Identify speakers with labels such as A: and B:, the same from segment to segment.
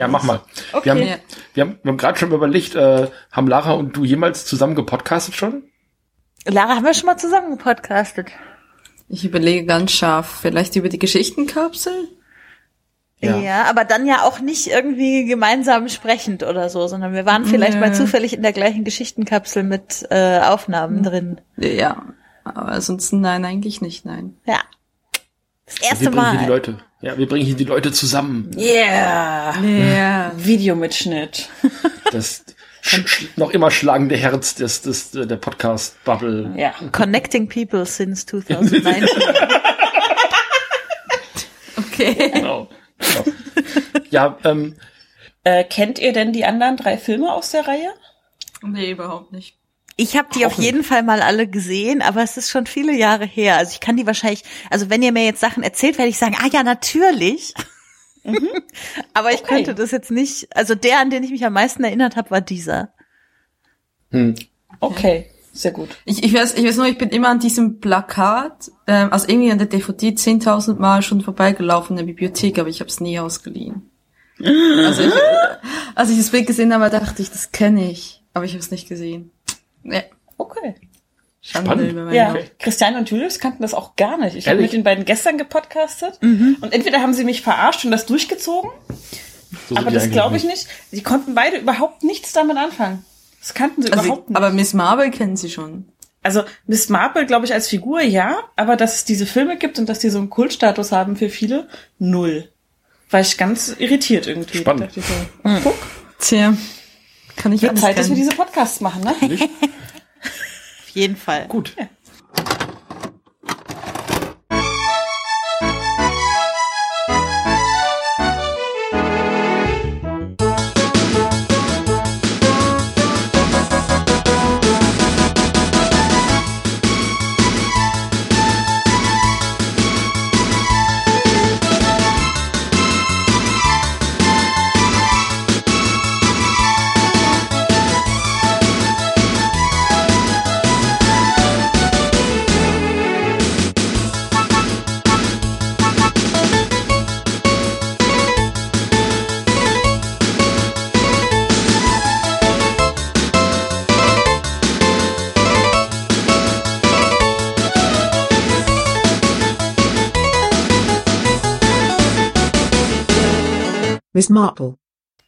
A: Ja, mach mal.
B: Okay.
A: Wir haben,
C: Ja.
A: wir haben, wir haben gerade schon überlegt, äh, haben Lara und du jemals zusammen gepodcastet schon?
B: Lara, haben wir schon mal zusammen gepodcastet?
C: Ich überlege ganz scharf, vielleicht über die Geschichtenkapsel?
B: Ja.
A: Ja.
B: aber dann ja auch nicht irgendwie gemeinsam sprechend oder so, sondern wir waren vielleicht
C: Nö.
B: mal zufällig in der gleichen Geschichtenkapsel mit äh, Aufnahmen drin.
C: Ja. Aber ansonsten nein, eigentlich nicht, nein.
B: Ja. Das erste
A: hier die
B: Mal.
A: Leute. Ja, wir bringen hier die Leute zusammen.
B: Yeah.
C: Ja.
D: Videomitschnitt.
A: Das sch sch noch immer schlagende Herz des, des, der Podcast-Bubble.
D: Ja.
B: Connecting people since 2019.
C: Okay.
A: Genau. genau. Ja, ähm,
D: Äh, kennt ihr denn die anderen drei Filme aus der Reihe?
C: Nee, überhaupt nicht.
B: Ich habe die auf jeden Fall mal alle gesehen, aber es ist schon viele Jahre her. Also ich kann die wahrscheinlich, also wenn ihr mir jetzt Sachen erzählt, werde ich sagen, ah ja, natürlich. aber ich
D: Okay.
B: könnte das jetzt nicht, also der, an den ich mich am meisten erinnert habe, war dieser.
A: hm.
D: Okay, sehr gut.
C: Ich, ich weiß, ich weiß nur, ich bin immer an diesem Plakat, ähm, also irgendwie an der DVD 10.000 Mal schon vorbeigelaufen in der Bibliothek, aber ich habe es nie ausgeliehen. Also ich, als ich das Bild gesehen habe, dachte ich, das kenne ich, aber ich habe es nicht gesehen. Ja,
D: Okay.
C: Schande
A: Spannend.
D: Ja,
C: Haut.
D: Christiane und Julius kannten das auch gar nicht. Ich habe mit den beiden gestern gepodcastet und entweder haben sie mich verarscht und das durchgezogen,
A: so
D: aber das glaube ich nicht. Sie konnten beide überhaupt nichts damit anfangen. Das kannten sie
C: Also,
D: überhaupt nicht.
C: aber Miss Marvel kennen sie schon.
D: Also Miss Marple, glaube ich, als Figur ja, aber dass es diese Filme gibt und dass die so einen Kultstatus haben für viele, null. War ich ganz irritiert irgendwie.
A: Spannend.
D: Dachte ich so, guck,
C: Tja, kann ich
D: wird Zeit, dass wir diese Podcasts machen, ne?
B: Auf jeden Fall.
A: Gut.
E: Miss Marple.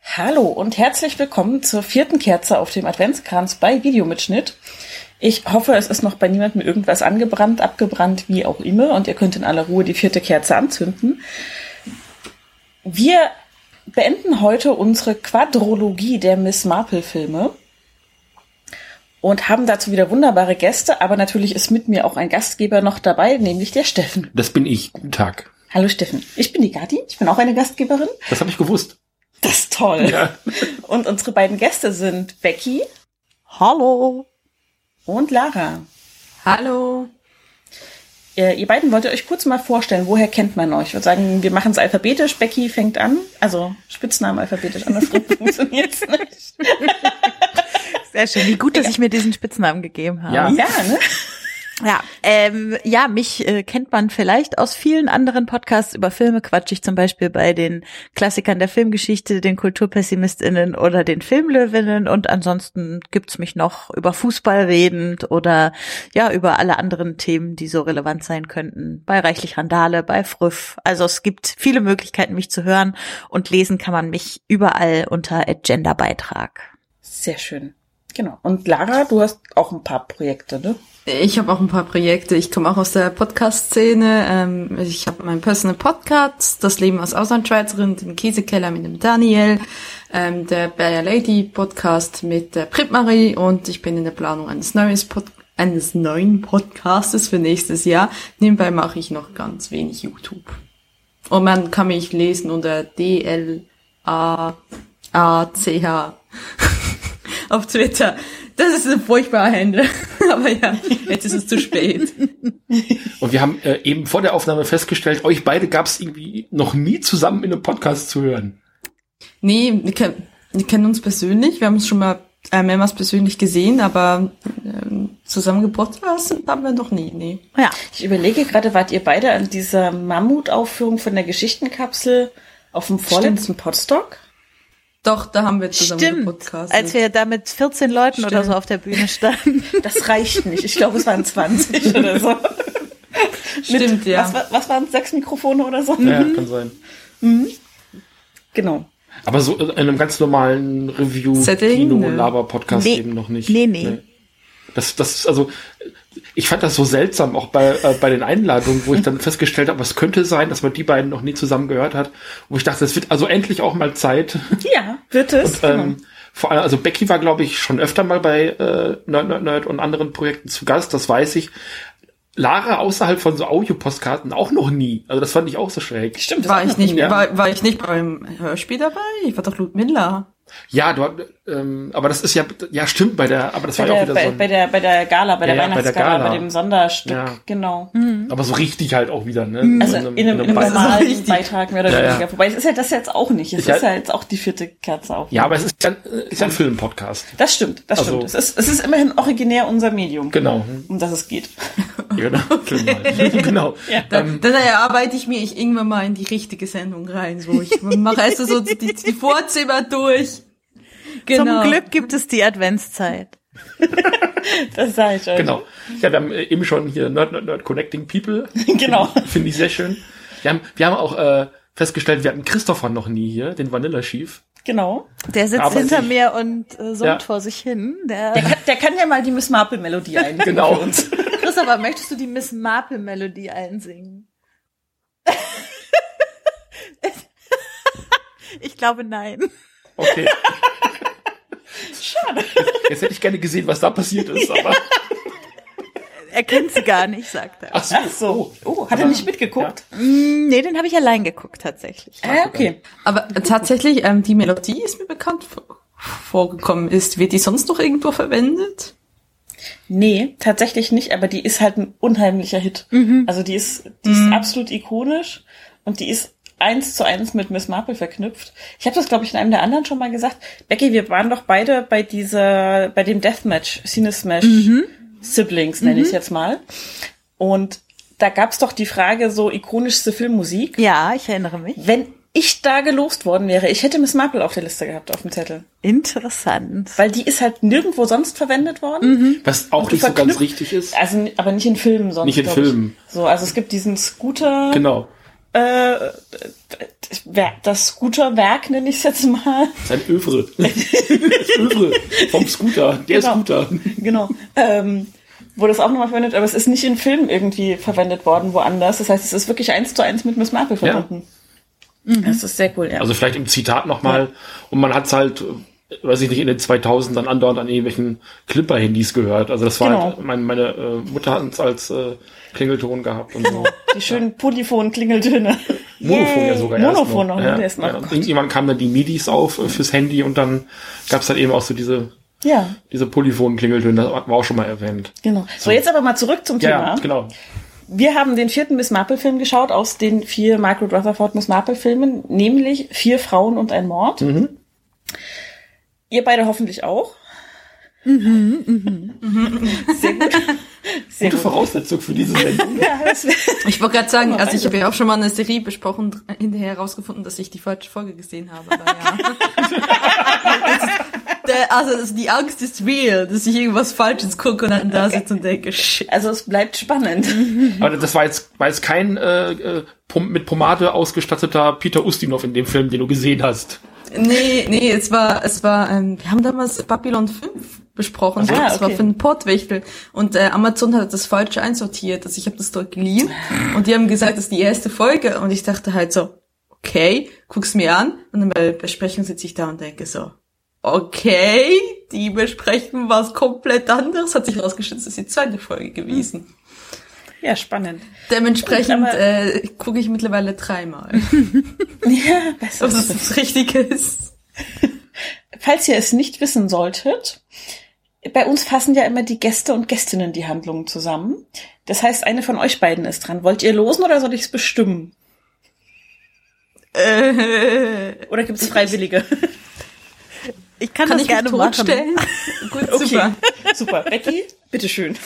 D: Hallo und herzlich willkommen zur vierten Kerze auf dem Adventskranz bei Videomitschnitt. Ich hoffe, es ist noch bei niemandem irgendwas angebrannt, abgebrannt, wie auch immer, und ihr könnt in aller Ruhe die vierte Kerze anzünden. Wir beenden heute unsere Quadrologie der Miss Marple-Filme und haben dazu wieder wunderbare Gäste, aber natürlich ist mit mir auch ein Gastgeber noch dabei, nämlich der Steffen.
A: Das bin ich. Guten Tag.
D: Hallo Steffen, ich bin die Gadi, ich bin auch eine Gastgeberin.
A: Das habe ich gewusst.
D: Das ist toll.
A: Ja.
D: Und unsere beiden Gäste sind Becky
B: Hallo.
D: und Lara.
C: Hallo.
D: Ihr, ihr beiden wollt ihr euch kurz mal vorstellen, woher kennt man euch? Ich würde sagen, wir machen es alphabetisch. Becky fängt an, also Spitznamen alphabetisch, andersrum funktioniert es nicht.
B: Sehr schön. Wie gut, dass ich mir diesen Spitznamen gegeben habe.
A: Ja.
D: Ja, ne?
B: Ja, ähm, ja, mich äh, kennt man vielleicht aus vielen anderen Podcasts über Filme. Quatsch ich zum Beispiel bei den Klassikern der Filmgeschichte, den KulturpessimistInnen oder den Filmlöwinnen. Und ansonsten gibt's mich noch über Fußball redend oder ja, über alle anderen Themen, die so relevant sein könnten. Bei Reichlich Randale, bei Früff. Also es gibt viele Möglichkeiten, mich zu hören. Und lesen kann man mich überall unter Genderbeitrag.
D: Sehr schön. Genau. Und Lara, du hast auch ein paar Projekte, ne?
C: Ich habe auch ein paar Projekte. Ich komme auch aus der Podcast-Szene. Ähm, ich habe meinen Personal Podcast, das Leben als Auslandschweizerin, den Käsekeller mit dem Daniel, ähm, der Bayer Lady Podcast mit der Brit-Marie und ich bin in der Planung eines neues Pod eines neuen Podcastes für nächstes Jahr. Nebenbei mache ich noch ganz wenig YouTube. Und man kann mich lesen unter D L A A C H auf Twitter. Das ist ein furchtbarer Händler. Aber ja, jetzt ist es zu spät.
A: Und wir haben äh, eben vor der Aufnahme festgestellt, euch beide gab es irgendwie noch nie zusammen in einem Podcast zu hören.
C: Nee, wir, kennen wir kennen uns persönlich. Wir haben uns schon mal äh, mehrmals persönlich gesehen, aber ähm, zusammen gepodcastet haben wir noch nie. Nee.
B: Ja,
D: Ich überlege gerade, wart ihr beide an dieser Mammutaufführung von der Geschichtenkapsel auf dem vorletzten Podstock?
C: Doch, da haben wir zusammen
B: Stimmt,
C: Podcast.
B: als wir da mit 14 Leuten oder
C: Stimmt.
B: so auf der Bühne standen.
D: Das reicht nicht. Ich glaube, es waren 20 oder so.
C: Stimmt, ja.
D: Was, was waren es? Sechs Mikrofone oder so?
A: Ja, kann sein.
D: Genau.
A: Aber so in einem ganz normalen Review,
C: Setting,
A: Kino,
C: ne.
B: Nee.
A: eben noch nicht.
B: Nee, nee.
A: Das, das, also, ich fand das so seltsam, auch bei, äh, bei den Einladungen, wo ich dann festgestellt habe, es könnte sein, dass man die beiden noch nie zusammen gehört hat. Wo ich dachte, es wird also endlich auch mal Zeit.
D: Ja, wird es. genau.
A: Ähm, vor allem, also Becky war, glaube ich, schon öfter mal bei äh, Nerd, Nerd, Nerd und anderen Projekten zu Gast, das weiß ich. Lara außerhalb von so Audio-Postkarten auch noch nie. Also das fand ich auch so schräg.
D: Stimmt, das
C: war ich nicht,
A: Ja.
C: war, war ich nicht beim Hörspiel dabei? Ich war doch Ludmilla.
A: Ja, du, ähm, aber das ist ja, ja stimmt bei der, aber das
D: bei
A: war ja auch
D: der,
A: wieder
D: bei,
A: so ein,
D: bei der bei der Gala, bei der
A: Ja, ja, bei
D: Weihnachtsgala, bei,
A: Gala.
D: dem Sonderstück,
A: Ja.
D: genau.
A: aber so richtig halt auch wieder, ne?
D: Also in einem, in einem
A: Beitrag.
D: normalen
C: richtig.
D: Beitrag mehr oder
A: Ja, ja.
D: weniger. Wobei es ist ja das jetzt auch nicht. Es
A: Ich halt-
D: ist ja jetzt auch die vierte Kerze auf.
A: Ja, aber es ist ja, ist ja ein Filmpodcast.
D: das stimmt, das
A: Also-
D: stimmt. Es ist, es ist immerhin originär unser Medium,
A: Genau.
D: um das es geht.
A: Genau. Film halt. genau.
C: Dann, dann erarbeite ich mir ich irgendwann mal in die richtige Sendung rein, wo ich mache erst so die, die Vorzimmer durch. Genau.
B: Zum Glück gibt es die Adventszeit.
D: Das sage ich euch.
A: Genau. Ja, wir haben äh, eben schon hier Nerd, Nerd, Nerd Connecting People.
D: Genau.
A: Finde ich sehr schön. Wir haben, wir haben auch äh, festgestellt, wir hatten Christopher noch nie hier, den Vanilla Chief.
D: Genau.
B: Der sitzt
A: Aber
B: hinter
A: ich-
B: mir und äh, summt
A: Ja.
B: vor sich hin. Der,
D: Der kann, der kann ja mal die Miss Marple Melodie einsingen
A: Genau.
D: für uns.
B: Christopher, möchtest du die Miss Marple Melodie einsingen? ich glaube nein.
A: Okay. Schade. Jetzt, jetzt hätte ich gerne gesehen, was da passiert ist, aber.
B: Er kennt sie gar nicht, sagt er.
A: Ach so.
D: Ach so. Oh, hat er nicht mitgeguckt?
B: Mm, Nee, den habe ich allein geguckt tatsächlich.
D: Äh, okay.
C: Aber tatsächlich, ähm, die Melodie ist mir bekannt vor- vorgekommen ist. Wird die sonst noch irgendwo verwendet?
D: Nee, tatsächlich nicht, aber die ist halt ein unheimlicher Hit. Also die ist, die ist absolut ikonisch und die ist eins zu eins mit Miss Marple verknüpft. Ich habe das, glaube ich, in einem der anderen schon mal gesagt. Becky, wir waren doch beide bei dieser, bei dem Deathmatch, Cine Smash Siblings, nenne ich jetzt mal. Und da gab's doch die Frage, so ikonischste Filmmusik.
B: Ja, ich erinnere mich.
D: Wenn ich da gelost worden wäre, ich hätte Miss Marple auf der Liste gehabt, auf dem Zettel.
B: Interessant.
D: Weil die ist halt nirgendwo sonst verwendet worden.
A: Was auch nicht so ganz richtig ist.
D: Also, aber nicht in Filmen sonst.
A: Nicht in
D: glaub ich.
A: Filmen.
D: So, also es gibt diesen Scooter,
A: Genau.
D: Äh, Wer- das Scooterwerk nenne ich es jetzt mal.
A: Sein Övre. Das Övre vom Scooter. Der
D: Genau.
A: Scooter.
D: Genau. Ähm, wo das auch nochmal verwendet, aber es ist nicht in Filmen irgendwie verwendet worden, woanders. Das heißt, es ist wirklich eins zu eins mit Miss Marple verbunden. Das ist sehr cool, ja.
A: Also vielleicht im Zitat nochmal. Und man hat's halt, äh, weiß ich nicht, in den 2000 dann andauernd an irgendwelchen Clipper-Handys gehört. Also das war
D: Genau.
A: halt, mein, meine äh, Mutter hat es als äh, Klingelton gehabt und so.
D: die schönen Polyphon-Klingeltöne.
A: Monophon ja sogar erst
D: Monophon noch, ne?
A: Ja,
D: ist noch,
A: ja. Und irgendwann kamen dann die Midis auf äh, fürs Handy und dann gab's dann eben auch so diese,
D: Ja,
A: diese Polyphon-Klingeltöne. Das war auch schon mal erwähnt.
D: genau. So, jetzt aber mal zurück zum Thema.
A: Ja, genau.
D: Wir haben den vierten Miss Marple-Film geschaut aus den vier Margaret Rutherford Miss Marple-Filmen, nämlich Vier Frauen und ein Mord.
A: Mhm.
D: Ihr beide hoffentlich auch. Sehr gut. Sehr
A: Gute
D: gut.
A: Voraussetzung für diese Sendung.
D: Ja,
C: Ich wollte gerade sagen, also ich habe ja auch schon mal eine Serie besprochen, hinterher herausgefunden, dass ich die falsche Folge gesehen habe. Aber ja. Also die Angst ist real, dass ich irgendwas Falsches gucke und dann da sitze und denke, shit.
D: also es bleibt spannend.
A: Aber das war jetzt, war jetzt kein äh, äh, mit Pomade ausgestatteter Peter Ustinov in dem Film, den du gesehen hast.
C: Nee, nee, es war, es war, ähm, wir haben damals Babylon 5 besprochen.
D: Ah,
C: das war
D: okay.
C: für einen Portwächtel. Und äh, Amazon hat das falsche einsortiert. Also ich habe das dort geliehen. Und die haben gesagt, das ist die erste Folge. Und ich dachte halt so, okay, guck's mir an. Und dann bei der Besprechung sitze ich da und denke so, okay, die besprechen was komplett anderes. Hat sich herausgestellt, das ist die zweite Folge gewesen.
D: Ja, spannend.
C: Dementsprechend äh, gucke ich mittlerweile dreimal.
D: Ja, besser.
C: Was das Richtige ist.
D: Falls ihr es nicht wissen solltet, bei uns fassen ja immer die Gäste und Gästinnen die Handlungen zusammen. Das heißt, eine von euch beiden ist dran. Wollt ihr losen oder soll ich es bestimmen?
C: Äh,
D: Oder gibt es Freiwillige?
B: Ich kann,
C: Kann
B: das
C: ich
B: gerne
C: mich
B: machen.
C: Gut,
D: Okay,
C: super.
D: super. Becky, bitteschön.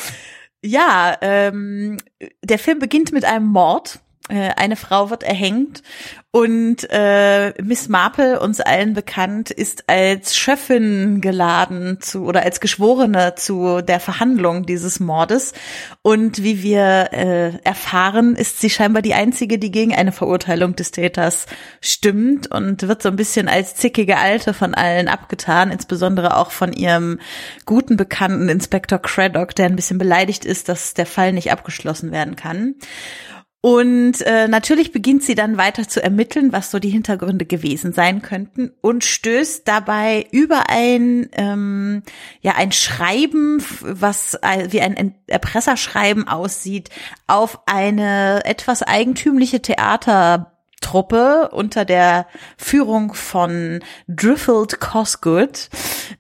B: Ja, ähm, der Film beginnt mit einem Mord. Äh, eine Frau wird erhängt und äh, Miss Marple, uns allen bekannt, ist als Schöffin geladen zu oder als Geschworene zu der Verhandlung dieses Mordes. Und wie wir äh, erfahren, ist sie scheinbar die einzige, die gegen eine Verurteilung des Täters stimmt und wird so ein bisschen als zickige Alte von allen abgetan, insbesondere auch von ihrem guten Bekannten Inspektor Craddock, der ein bisschen beleidigt ist, dass der Fall nicht abgeschlossen werden kann. Und äh, natürlich beginnt sie dann weiter zu ermitteln, was so die Hintergründe gewesen sein könnten und stößt dabei über ein ähm, ja ein Schreiben, was wie ein Erpresserschreiben aussieht, auf eine etwas eigentümliche Theater Truppe unter der Führung von Driffled Cosgood,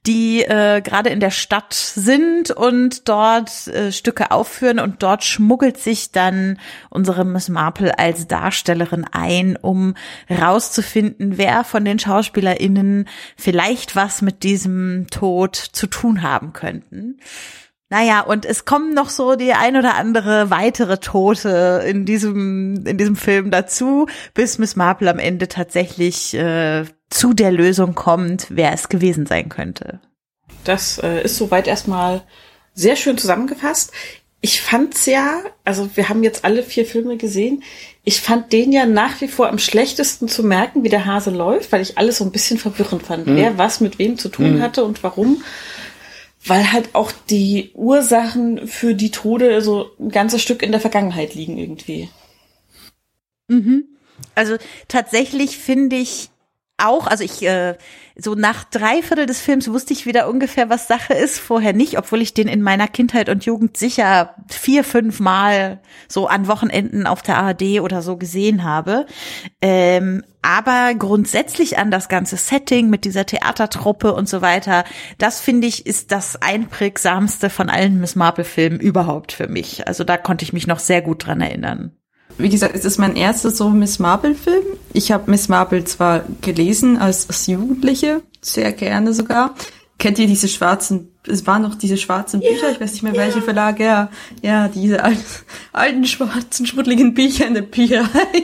B: die äh, gerade in der Stadt sind und dort äh, Stücke aufführen und dort schmuggelt sich dann unsere Miss Marple als Darstellerin ein, um rauszufinden, wer von den SchauspielerInnen vielleicht was mit diesem Tod zu tun haben könnten. Naja, und es kommen noch so die ein oder andere weitere Tote in diesem, in diesem Film dazu, bis Miss Marple am Ende tatsächlich äh, zu der Lösung kommt, wer es gewesen sein könnte.
D: Das äh, ist soweit erstmal sehr schön zusammengefasst. Ich fand's ja, also wir haben jetzt alle vier Filme gesehen. Ich fand den ja nach wie vor am schlechtesten zu merken, wie der Hase läuft, weil ich alles so ein bisschen verwirrend fand, mhm. wer was mit wem zu tun mhm. hatte und warum weil halt auch die Ursachen für die Tode so ein ganzes Stück in der Vergangenheit liegen irgendwie.
B: Mhm. Also tatsächlich finde ich auch, also ich äh, so nach drei Viertel des Films wusste ich wieder ungefähr, was Sache ist, vorher nicht, obwohl ich den in meiner Kindheit und Jugend sicher vier, fünf Mal so an Wochenenden auf der ARD oder so gesehen habe. Ähm, aber grundsätzlich an das ganze Setting mit dieser Theatertruppe und so weiter, das finde ich ist das einprägsamste von allen Miss Marple Filmen überhaupt für mich. Also da konnte ich mich noch sehr gut dran erinnern
C: wie gesagt, es ist mein erster so Miss Marple-Film. Ich habe Miss Marple zwar gelesen als, als Jugendliche, sehr gerne sogar. Kennt ihr diese schwarzen, es waren noch diese schwarzen Bücher, ich weiß nicht mehr ja. welche Verlage, ja, ja, diese alten, alten schwarzen, schmuddeligen Bücher in der Bücherei.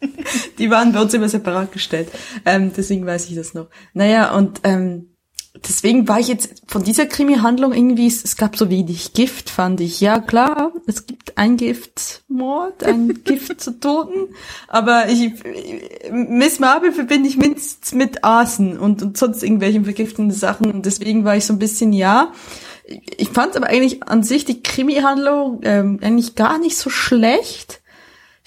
C: Die waren bei uns immer separat gestellt. Ähm, deswegen weiß ich das noch. Naja, und ähm, deswegen war ich jetzt von dieser Krimi-Handlung irgendwie, es, gab so wenig Gift, fand ich. Ja, klar, es gibt ein Giftmord, ein Gift zu Toten, aber ich, Miss Marvel verbinde ich mindestens mit Asen und, und sonst irgendwelchen vergiftenden Sachen und deswegen war ich so ein bisschen, ja. Ich fand aber eigentlich an sich die Krimi-Handlung ähm, eigentlich gar nicht so schlecht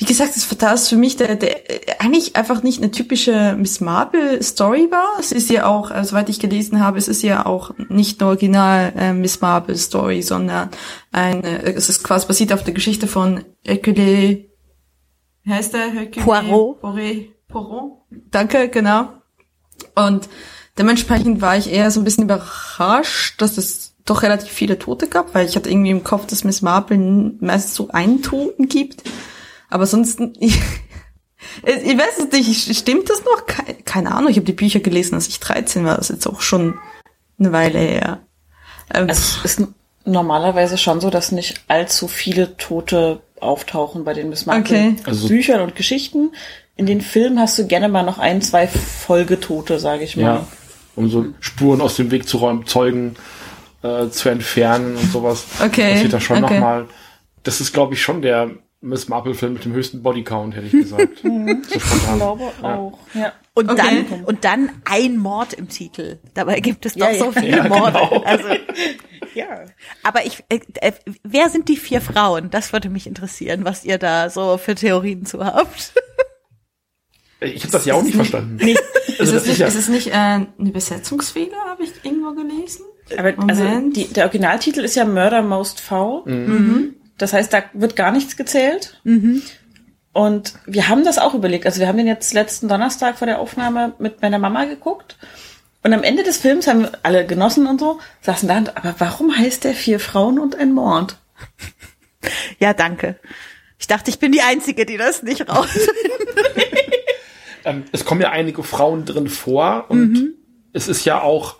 C: wie gesagt, das, das für mich der, der eigentlich einfach nicht eine typische Miss Marple Story war. Es ist ja auch, äh, soweit ich gelesen habe, es ist ja auch nicht eine original äh, Miss Marple Story, sondern eine, es ist quasi basiert auf der Geschichte von Hercule, wie heißt der? Hercule
B: Poirot.
C: Poirot. Poirot. Danke, genau. Und dementsprechend war ich eher so ein bisschen überrascht, dass es doch relativ viele Tote gab, weil ich hatte irgendwie im Kopf, dass Miss Marple meistens so einen Toten gibt. Aber sonst, ich, ich weiß es nicht, stimmt das noch? Keine Ahnung, ich habe die Bücher gelesen, als ich 13 war, das ist jetzt auch schon eine Weile her.
D: Ähm, es ist normalerweise schon so, dass nicht allzu viele Tote auftauchen bei den Miss okay. also Büchern und Geschichten. In den Filmen hast du gerne mal noch ein, zwei Folgetote, sage ich mal. Ja,
A: um so Spuren aus dem Weg zu räumen, Zeugen äh, zu entfernen und sowas.
C: Okay.
A: Das wird da schon okay. nochmal. Das ist, glaube ich, schon der Miss Marple-Film mit dem höchsten Bodycount, hätte ich gesagt.
B: Mhm. so spontan. Ich glaube ja. auch. Ja. Und okay. dann und dann ein Mord im Titel. Dabei gibt es doch ja, so viele Morde. Genau. Also, ja. Aber ich, äh, äh, wer sind die vier Frauen? Das würde mich interessieren, was ihr da so für Theorien zu habt.
A: Ich habe das ja auch nicht verstanden.
C: Nee. Also ist, es nicht, ist es nicht äh, eine Besetzungsfehler, habe ich irgendwo gelesen?
D: Aber also die, der Originaltitel ist ja Murder Most Foul. Mhm. mhm. Das heißt, da wird gar nichts gezählt. Mhm. Und wir haben das auch überlegt. Also wir haben den jetzt letzten Donnerstag vor der Aufnahme mit meiner Mama geguckt. Und am Ende des Films haben wir alle genossen und so, saßen da, und, aber warum heißt der vier Frauen und ein Mord?
B: Ja, danke. Ich dachte, ich bin die Einzige, die das nicht rausfindet.
A: ähm, es kommen ja einige Frauen drin vor und mhm. es ist ja auch,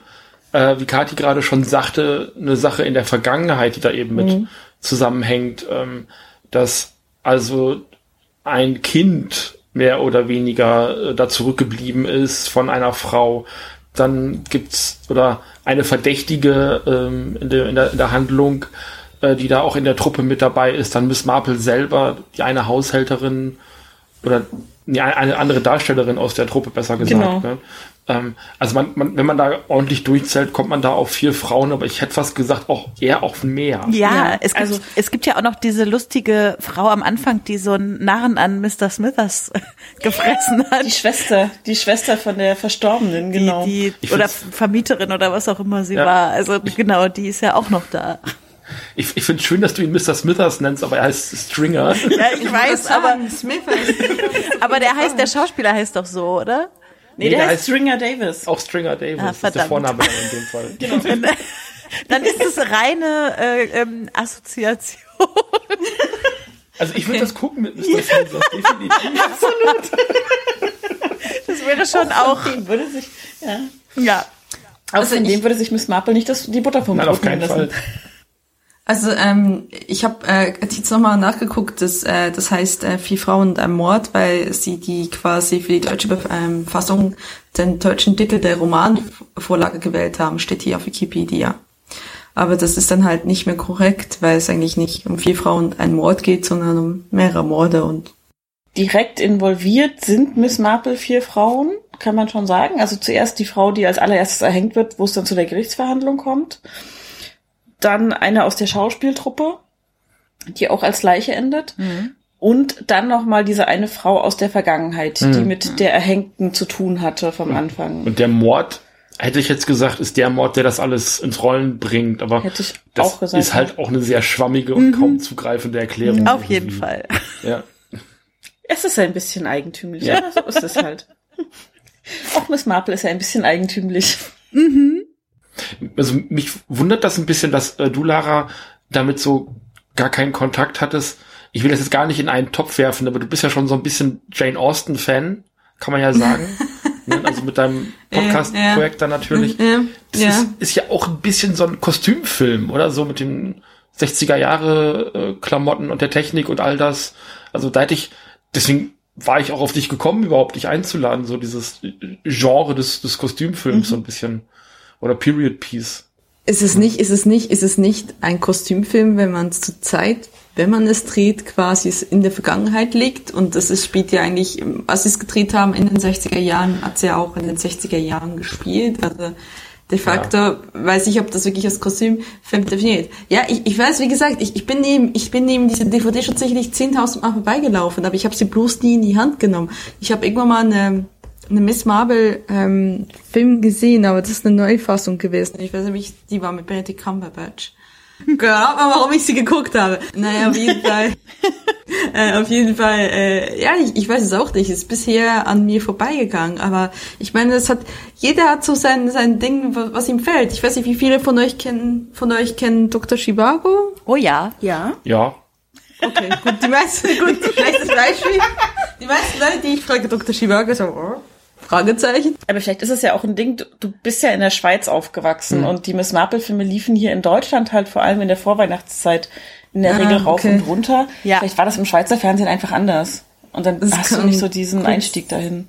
A: äh, wie Kathi gerade schon sagte, eine Sache in der Vergangenheit, die da eben mit mhm zusammenhängt, ähm, dass also ein Kind mehr oder weniger äh, da zurückgeblieben ist von einer Frau. Dann gibt's oder eine Verdächtige ähm, in, der, in, der, in der Handlung, äh, die da auch in der Truppe mit dabei ist. Dann Miss Marple selber, die eine Haushälterin oder nee, eine andere Darstellerin aus der Truppe, besser gesagt.
D: Genau.
A: Ne? Ähm, also man, man, wenn man da ordentlich durchzählt, kommt man da auf vier Frauen, aber ich hätte fast gesagt auch eher auf mehr.
B: Ja,
D: Ja,
B: es, gibt,
D: also-
B: es gibt ja auch noch diese lustige Frau am Anfang, die so einen Narren an Mr. Smithers gefressen hat.
D: Die Schwester, die Schwester von der Verstorbenen, genau.
B: Die,
A: Ich
B: oder Vermieterin oder was auch immer sie
A: Ja.
B: war. Also genau, die ist ja auch noch da.
A: Ich, ich finde schön, dass du ihn Mr. Smithers nennst, aber er heißt Stringer.
B: Ja, ich weiß, aber,
C: Smith
B: aber der heißt, der Schauspieler heißt doch so, oder?
D: Nee,
A: Nee,
D: der,
A: der
D: heißt Stringer Davis.
A: Auch Stringer Davis
B: Ah,
A: ist der. Vorname in dem Fall.
B: Dann ist es reine äh, ähm, Assoziation.
A: Also ich würde das gucken mit Mr. Smithers, definitiv.
B: Das wäre schon auch,
D: Dem würde sich, ja.
B: ja.
C: Also
D: in
C: ich-
D: dem würde sich Miss Marple nicht das, die Butter vom
A: Nein,
D: Brot
A: auf keinen
D: nehmen
A: Fall.
C: Also ähm, ich habe äh, jetzt nochmal nachgeguckt, das, äh, das heißt äh, Vier Frauen und ein Mord, weil sie die quasi für die deutsche ähm, Fassung den deutschen Titel der Romanvorlage gewählt haben, steht hier auf Wikipedia. Aber das ist dann halt nicht mehr korrekt, weil es eigentlich nicht um vier Frauen und einen Mord geht, sondern um mehrere Morde und
D: Direkt involviert sind Miss Marple vier Frauen, kann man schon sagen. Also zuerst die Frau, die als allererstes erhängt wird, wo es dann zu der Gerichtsverhandlung kommt. Dann eine aus der Schauspieltruppe, die auch als Leiche endet. Und dann nochmal diese eine Frau aus der Vergangenheit, die mit der Erhängten zu tun hatte vom Anfang.
A: Und der Mord, hätte ich jetzt gesagt, ist der Mord, der das alles ins Rollen bringt. Aber
D: Hätte ich
A: das
D: auch gesagt,
A: ist halt auch eine sehr schwammige und kaum zugreifende Erklärung.
B: Auf jeden
A: irgendwie.
B: Fall.
A: Ja.
D: Es ist ein bisschen eigentümlich,
A: Ja.
D: so ist es halt. Auch Miss Marple ist ja ein bisschen eigentümlich.
A: Also mich wundert das ein bisschen, dass äh, du, Lara, damit so gar keinen Kontakt hattest. Ich will das jetzt gar nicht in einen Topf werfen, aber du bist ja schon so ein bisschen Jane Austen-Fan, kann man ja sagen. ne? Also mit deinem Podcast-Projekt dann natürlich.
C: Ja,
A: Das
C: ja.
A: Ist, ist ja auch ein bisschen so ein Kostümfilm, oder? So mit den 60er Jahre Klamotten und der Technik und all das. Also da hätte ich, deswegen war ich auch auf dich gekommen, überhaupt dich einzuladen, so dieses Genre des, des Kostümfilms so ein bisschen. Oder Period Piece.
C: Ist es nicht, ist es nicht, ist es nicht ein Kostümfilm, wenn man es zur Zeit, wenn man es dreht, quasi es in der Vergangenheit liegt und das ist, spielt ja eigentlich, als sie es gedreht haben in den 60er Jahren, hat sie ja auch in den 60er Jahren gespielt, also de facto weiß ich, ob das wirklich als Kostümfilm definiert. Ja, ich, ich weiß, wie gesagt, ich, ich bin neben, ich bin neben diese DVD schon sicherlich 10.000 Mal vorbeigelaufen, aber ich habe sie bloß nie in die Hand genommen. Ich habe irgendwann mal eine eine Miss Marvel ähm, Film gesehen, aber das ist eine Neufassung gewesen. Ich weiß nicht, die war mit Benedict Cumberbatch. Glaub mal, warum ich sie geguckt habe. Naja, auf jeden Fall. äh, auf jeden Fall, äh, ja, ich, ich weiß es auch nicht. Es ist bisher an mir vorbeigegangen. Aber ich meine, es hat, jeder hat so sein, sein Ding, was, was ihm fällt. Ich weiß nicht, wie viele von euch kennen, von euch kennen Dr. Chivago?
B: Oh ja.
D: Ja.
A: Ja.
C: Okay, gut, die meisten, gut, schlechtes Beispiel. Die meisten Leute, die ich frage, Dr. Chivago, so, oh, Fragezeichen.
D: Aber vielleicht ist es ja auch ein Ding, du, bist ja in der Schweiz aufgewachsen und die Miss Marple-Filme liefen hier in Deutschland halt vor allem in der Vorweihnachtszeit in der
C: Ah,
D: Regel rauf
C: okay.
D: und runter.
B: Ja.
D: Vielleicht war das im Schweizer Fernsehen einfach anders. Und dann
C: Das
D: hast du
C: kann
D: nicht so diesen
C: gut-
D: Einstieg dahin.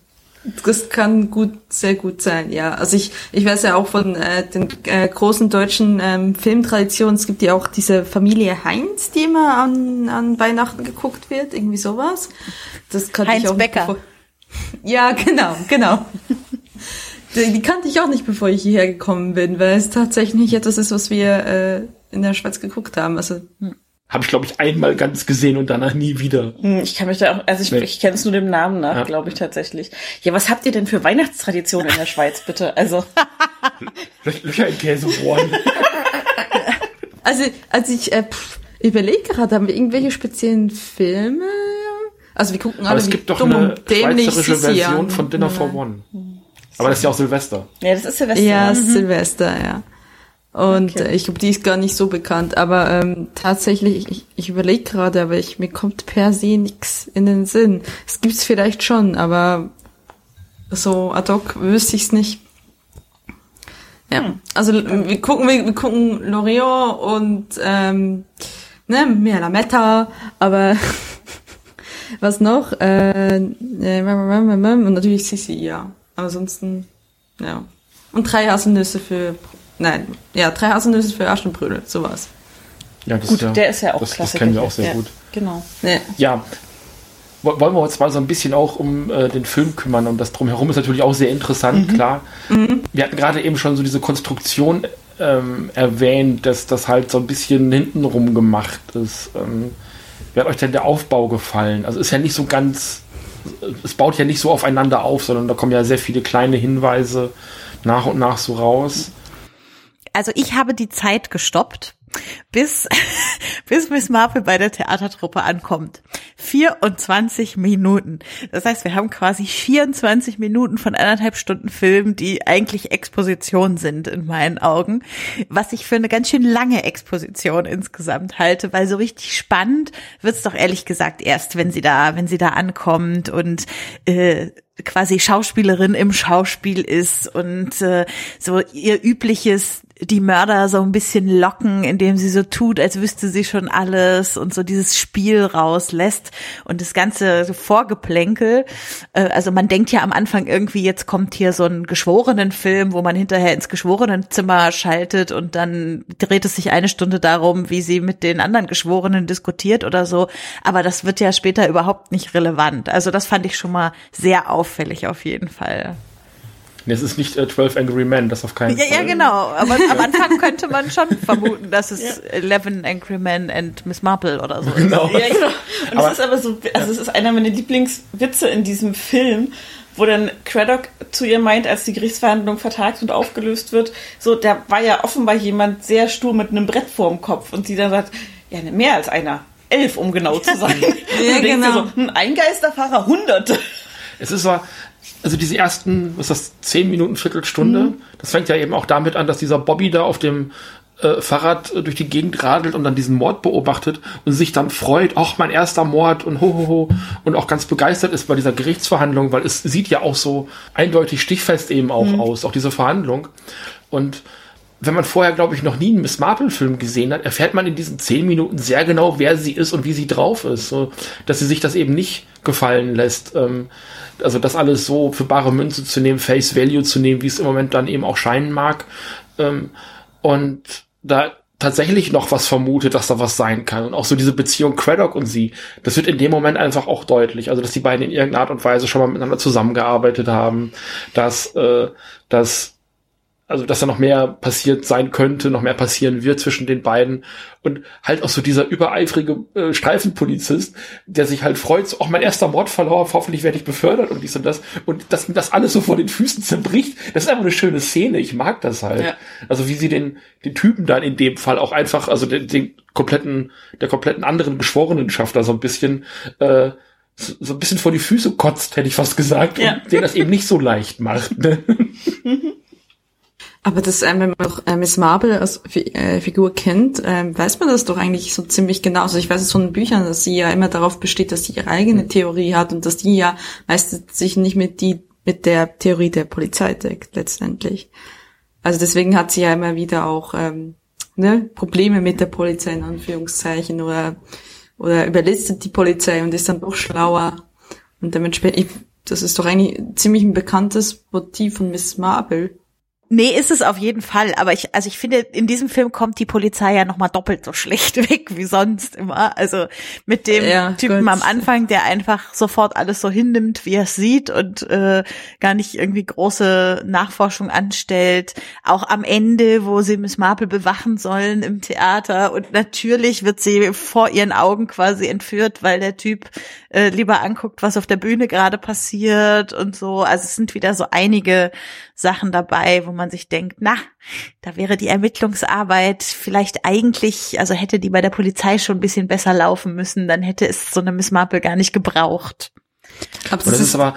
C: Das kann gut, sehr gut sein, ja. Also ich, ich weiß ja auch von äh, den äh, großen deutschen ähm, Filmtraditionen, es gibt ja auch diese Familie Heinz, die immer an, an Weihnachten geguckt wird, irgendwie sowas. Das kannte
B: Heinz
C: ich auch nicht,
B: Becker.
C: bevor- Ja, genau, genau. die, die kannte ich auch nicht, bevor ich hierher gekommen bin, weil es tatsächlich nicht etwas ist, was wir äh, in der Schweiz geguckt haben. Also
A: Habe ich, glaube ich, einmal ganz gesehen und danach nie wieder.
D: Hm, Ich kann mich da auch, also ich,
A: Nee.
D: ich kenne es nur dem Namen nach,
A: Ja.
D: glaube ich tatsächlich. Ja, was habt ihr denn für Weihnachtstraditionen in der Schweiz, bitte? Also,
A: Lö- Löcher in Käsebohren.
C: Also, als ich äh, überlege gerade, haben wir irgendwelche speziellen Filme? Also wir gucken alle
A: Aber es
C: wie
A: gibt doch
C: dumm
A: eine
C: und dämlich
A: schweizerische
C: Sissi
A: Version
C: an.
A: von Dinner for One. Aber das ist ja auch Silvester.
D: ja, das ist Silvester.
C: Ja,
D: ne?
C: Silvester, ja. Und
D: Okay.
C: äh, ich glaube, die ist gar nicht so bekannt. Aber ähm, tatsächlich, ich, ich überlege gerade, aber ich, mir kommt per se nix in den Sinn. Es gibt's vielleicht schon, aber so ad hoc wüsste ich's nicht. Ja, also wir gucken, wir, wir gucken Loriot und ähm, ne, mehr Lametta, aber Was noch? Äh, und natürlich Sissi, ja. Aber ansonsten, ja. Und drei Haselnüsse für, nein, ja, drei Haselnüsse für Aschenbrödel, sowas.
A: Ja, das
D: Gut,
A: ist ja,
D: der ist ja auch
A: das,
D: klasse.
A: Das kennen wir auch sehr
D: ja,
A: gut.
D: Genau.
C: Ja.
A: Ja, wo- wollen wir uns mal so ein bisschen auch um äh, den Film kümmern und das drumherum ist natürlich auch sehr interessant, klar. Wir hatten gerade eben schon so diese Konstruktion ähm, erwähnt, dass das halt so ein bisschen hintenrum gemacht ist. Ähm, wie hat euch denn der Aufbau gefallen? Also ist ja nicht so ganz, es baut ja nicht so aufeinander auf, sondern da kommen ja sehr viele kleine Hinweise nach und nach so raus.
B: Also ich habe die Zeit gestoppt, bis, bis Miss Marple bei der Theatertruppe ankommt. 24 Minuten. Das heißt, wir haben quasi 24 Minuten von anderthalb Stunden Film, die eigentlich Exposition sind in meinen Augen. Was ich für eine ganz schön lange Exposition insgesamt halte, weil so richtig spannend wird's doch ehrlich gesagt erst, wenn sie da, wenn sie da ankommt und äh, quasi Schauspielerin im Schauspiel ist und äh, so ihr übliches die Mörder so ein bisschen locken, indem sie so tut, als wüsste sie schon alles und so dieses Spiel rauslässt und das ganze so Vorgeplänkel. Äh, also man denkt ja am Anfang irgendwie, jetzt kommt hier so ein Geschworenenfilm, wo man hinterher ins Geschworenenzimmer schaltet und dann dreht es sich eine Stunde darum, wie sie mit den anderen Geschworenen diskutiert oder so. Aber das wird ja später überhaupt nicht relevant. Also das fand ich schon mal sehr auffällig auf jeden Fall.
A: Nee, Es ist nicht äh, 12 Angry Men, das auf keinen
B: Ja,
A: Fall.
B: ja, genau. Aber am Anfang könnte man schon vermuten, dass es Eleven Angry Men and Miss Marple oder so ist.
A: Genau.
D: Ja, genau. Und
A: Aber-
D: es ist aber so, also es ist einer meiner Lieblingswitze in diesem Film, wo dann Craddock zu ihr meint, als die Gerichtsverhandlung vertagt und aufgelöst wird, so, da war ja offenbar jemand sehr stur mit einem Brett vorm Kopf und sie dann sagt, ja, ne, mehr als einer. Elf, um genau zu sein.
C: Ja,
D: und
C: genau.
D: so, hm, ein Geisterfahrer, hunderte.
A: Es ist so, also diese ersten, was ist das, zehn Minuten, Viertelstunde, das fängt ja eben auch damit an, dass dieser Bobby da auf dem äh, Fahrrad äh, durch die Gegend radelt und dann diesen Mord beobachtet und sich dann freut, ach, mein erster Mord und ho, ho, ho, und auch ganz begeistert ist bei dieser Gerichtsverhandlung, weil es sieht ja auch so eindeutig stichfest eben auch aus, auch diese Verhandlung. Und wenn man vorher, glaube ich, noch nie einen Miss Marple-Film gesehen hat, erfährt man in diesen zehn Minuten sehr genau, wer sie ist und wie sie drauf ist. So, dass sie sich das eben nicht gefallen lässt. Ähm, also das alles so für bare Münze zu nehmen, Face Value zu nehmen, wie es im Moment dann eben auch scheinen mag. Ähm, und da tatsächlich noch was vermutet, dass da was sein kann. Und auch so diese Beziehung Craddock und sie, das wird in dem Moment einfach auch deutlich. Also, dass die beiden in irgendeiner Art und Weise schon mal miteinander zusammengearbeitet haben, dass, äh, dass also dass da noch mehr passiert sein könnte, noch mehr passieren wird zwischen den beiden und halt auch so dieser übereifrige äh, Streifenpolizist, der sich halt freut, so, auch mein erster Mordverlauf, hoffentlich werde ich befördert und dies und das und dass ihm das alles so vor den Füßen zerbricht, das ist einfach eine schöne Szene, ich mag das halt.
D: Ja.
A: Also wie sie den, den Typen dann in dem Fall auch einfach, also den, den kompletten, der kompletten anderen Geschworenenschaft da so ein bisschen äh, so, so ein bisschen vor die Füße kotzt, hätte ich fast gesagt,
D: Ja.
A: und den das eben nicht so leicht macht. Ne?
C: Aber das, ähm, wenn man doch äh, Miss Marple als äh, Figur kennt, ähm, weiß man das doch eigentlich so ziemlich genau. Also ich weiß es von den Büchern, dass sie ja immer darauf besteht, dass sie ihre eigene Theorie hat und dass die ja meistens sich nicht mit die mit der Theorie der Polizei deckt letztendlich. Also deswegen hat sie ja immer wieder auch ähm, ne, Probleme mit der Polizei in Anführungszeichen oder oder überlistet die Polizei und ist dann doch schlauer und dementsprechend. Das ist doch eigentlich ziemlich ein bekanntes Motiv von Miss Marple.
B: Nee, ist es auf jeden Fall. Aber ich, also ich finde, in diesem Film kommt die Polizei ja nochmal doppelt so schlecht weg wie sonst immer. Also mit dem
C: Ja,
B: Typen
C: gut.
B: am Anfang, der einfach sofort alles so hinnimmt, wie er es sieht und äh, gar nicht irgendwie große Nachforschung anstellt. Auch am Ende, wo sie Miss Marple bewachen sollen im Theater. Und natürlich wird sie vor ihren Augen quasi entführt, weil der Typ äh, lieber anguckt, was auf der Bühne gerade passiert und so. Also es sind wieder so einige Sachen dabei, wo man sich denkt, na, da wäre die Ermittlungsarbeit vielleicht eigentlich, also hätte die bei der Polizei schon ein bisschen besser laufen müssen, dann hätte es so eine Miss Marple gar nicht gebraucht.
C: Aber
A: Und das ist aber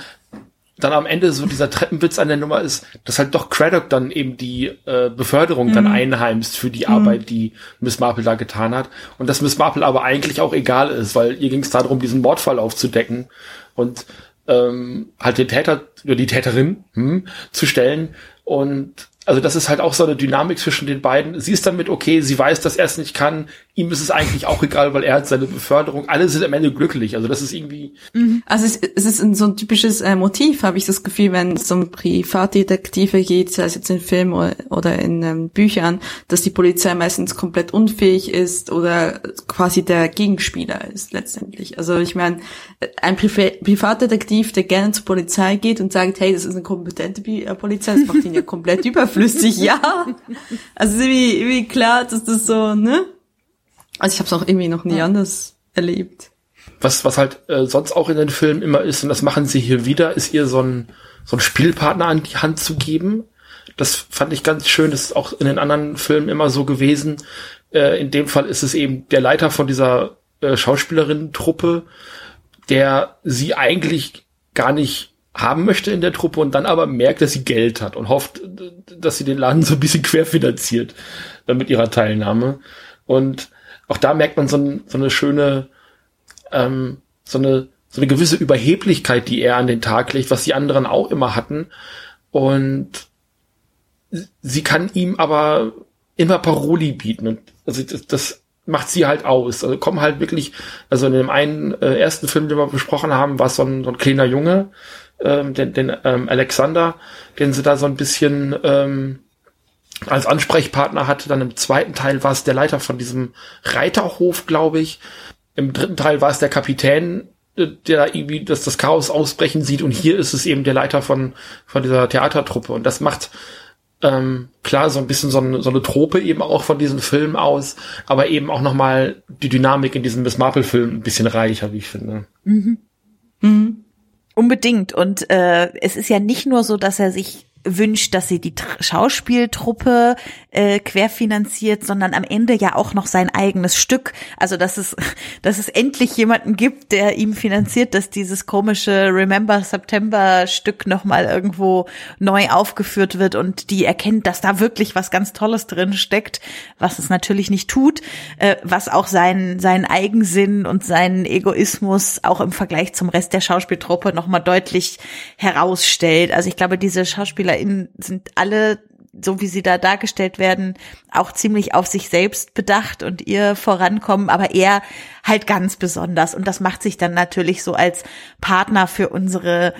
A: dann am Ende so dieser Treppenwitz an der Nummer ist, dass halt doch Craddock dann eben die äh, Beförderung dann einheimst für die Arbeit, die Miss Marple da getan hat. Und dass Miss Marple aber eigentlich auch egal ist, weil ihr ging es darum, diesen Mordfall aufzudecken und ähm, halt den Täter oder die Täterin hm, zu stellen. Und also das ist halt auch so eine Dynamik zwischen den beiden. Sie ist damit okay, sie weiß, dass er es nicht kann. Ihm ist es eigentlich auch egal, weil er hat seine Beförderung. Alle sind am Ende glücklich. Also das ist irgendwie.
C: Mhm. Also es, ist so ein typisches äh, Motiv, habe ich das Gefühl, wenn es um Privatdetektive geht, sei es jetzt in Filmen oder, in ähm, Büchern, dass die Polizei meistens komplett unfähig ist oder quasi der Gegenspieler ist letztendlich. Also ich meine, ein Priva Privatdetektiv, der gerne zur Polizei geht und sagt, hey, das ist eine kompetente äh, Polizei, das macht ihn ja komplett über überflüssig, ja. Also irgendwie, irgendwie klar, dass das so, ne? Also ich habe es auch irgendwie noch nie ja. anders erlebt.
A: Was, was halt äh, sonst auch in den Filmen immer ist, und das machen sie hier wieder, ist ihr so ein, so ein Spielpartner an die Hand zu geben. Das fand ich ganz schön. Das ist auch in den anderen Filmen immer so gewesen. Äh, in dem Fall ist es eben der Leiter von dieser äh, Schauspielerinnen-Truppe, der sie eigentlich gar nicht haben möchte in der Truppe und dann aber merkt, dass sie Geld hat und hofft, dass sie den Laden so ein bisschen querfinanziert äh, mit ihrer Teilnahme. Und auch da merkt man so, ein, so eine schöne, ähm, so eine, so eine gewisse Überheblichkeit, die er an den Tag legt, was die anderen auch immer hatten. Und sie kann ihm aber immer Paroli bieten. Und also das, das macht sie halt aus. Also kommen halt wirklich, also in dem einen äh, ersten Film, den wir besprochen haben, war so ein, so ein kleiner Junge, ähm, den, den ähm, Alexander, den sie da so ein bisschen ähm, als Ansprechpartner hatte. Dann im zweiten Teil war es der Leiter von diesem Reiterhof, glaube ich. Im dritten Teil war es der Kapitän, äh, der da irgendwie das, das Chaos ausbrechen sieht. Und hier ist es eben der Leiter von, von dieser Theatertruppe. Und das macht ähm, klar so ein bisschen so eine, so eine Trope eben auch von diesem Film aus, aber eben auch nochmal die Dynamik in diesem Miss Marple-Film ein bisschen reicher, wie ich finde. Mhm.
B: Mhm. Unbedingt. Und äh, es ist ja nicht nur so, dass er sich wünscht, dass sie die Schauspieltruppe äh, querfinanziert, sondern am Ende ja auch noch sein eigenes Stück. Also dass es, dass es endlich jemanden gibt, der ihm finanziert, dass dieses komische Remember September Stück nochmal irgendwo neu aufgeführt wird und die erkennt, dass da wirklich was ganz Tolles drin steckt, was es natürlich nicht tut, äh, was auch seinen, seinen Eigensinn und seinen Egoismus auch im Vergleich zum Rest der Schauspieltruppe nochmal deutlich herausstellt. Also ich glaube, diese SchauspielerInnen sind alle so wie sie da dargestellt werden, auch ziemlich auf sich selbst bedacht und ihr vorankommen, aber er halt ganz besonders. Und das macht sich dann natürlich so als Partner für unsere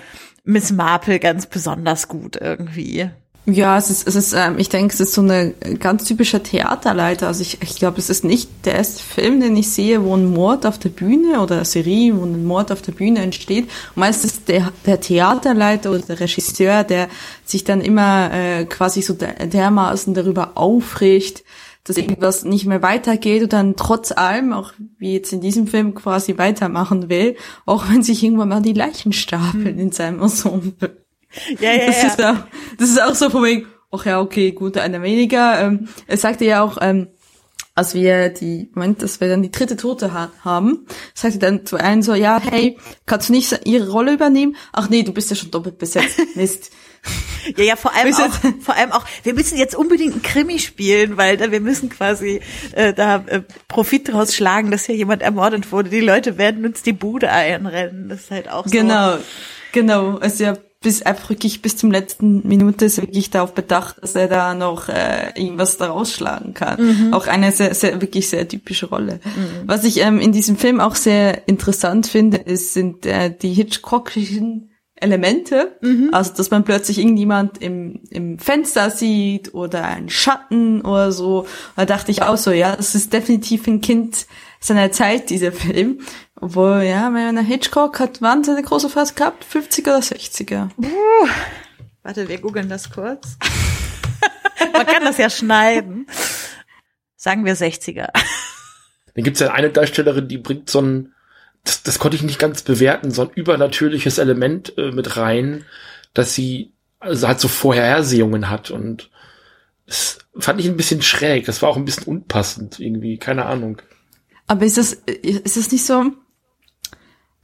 B: Miss Marple ganz besonders gut irgendwie.
C: Ja, es ist, es ist, ähm, ich denke, es ist so eine ganz typische Theaterleiter. Also ich, ich glaube, es ist nicht der erste Film, den ich sehe, wo ein Mord auf der Bühne oder eine Serie, wo ein Mord auf der Bühne entsteht. Und meistens der, der Theaterleiter oder der Regisseur, der sich dann immer äh, quasi so dermaßen darüber aufregt, dass irgendwas nicht mehr weitergeht und dann trotz allem, auch wie jetzt in diesem Film quasi weitermachen will, auch wenn sich irgendwann mal die Leichen stapeln hm. in seinem Ensemble. Ja, ja, das, ja. Ist auch, das ist auch so von wegen, ach ja, okay, gut, einer weniger. Ähm, er sagte ja auch, ähm, als wir die, Moment, dass wir dann die dritte Tote ha haben, sagte dann zu einem so, ja, hey, kannst du nicht ihre Rolle übernehmen? Ach nee, du bist ja schon doppelt besetzt. Mist.
B: Ja, ja, vor allem auch, vor allem auch, wir müssen jetzt unbedingt einen Krimi spielen, weil wir müssen quasi äh, da äh, Profit draus schlagen, dass hier jemand ermordet wurde. Die Leute werden uns die Bude einrennen. Das ist halt auch
C: so. Genau, genau. Also ja, bis einfach wirklich bis zum letzten Minute ist wirklich darauf bedacht, dass er da noch äh, irgendwas daraus schlagen kann. Mhm. Auch eine sehr, sehr, wirklich sehr typische Rolle. Mhm. Was ich ähm, in diesem Film auch sehr interessant finde, ist, sind äh, die Hitchcockischen Elemente, mhm. also dass man plötzlich irgendjemand im, im Fenster sieht oder einen Schatten oder so. Da dachte ich auch so, ja, das ist definitiv ein Kind seiner Zeit, dieser Film. Obwohl, ja, Werner Hitchcock hat wahnsinnig große Phase gehabt, 50er oder 60er. Uh,
B: warte, wir googeln das kurz. Man kann das ja schneiden. Sagen wir 60er.
A: Dann gibt's ja eine Darstellerin, die bringt so ein, das, das konnte ich nicht ganz bewerten, so ein übernatürliches Element äh, mit rein, dass sie also halt so Vorhersehungen hat und das fand ich ein bisschen schräg. Das war auch ein bisschen unpassend irgendwie, keine Ahnung.
C: Aber ist das, ist das nicht so,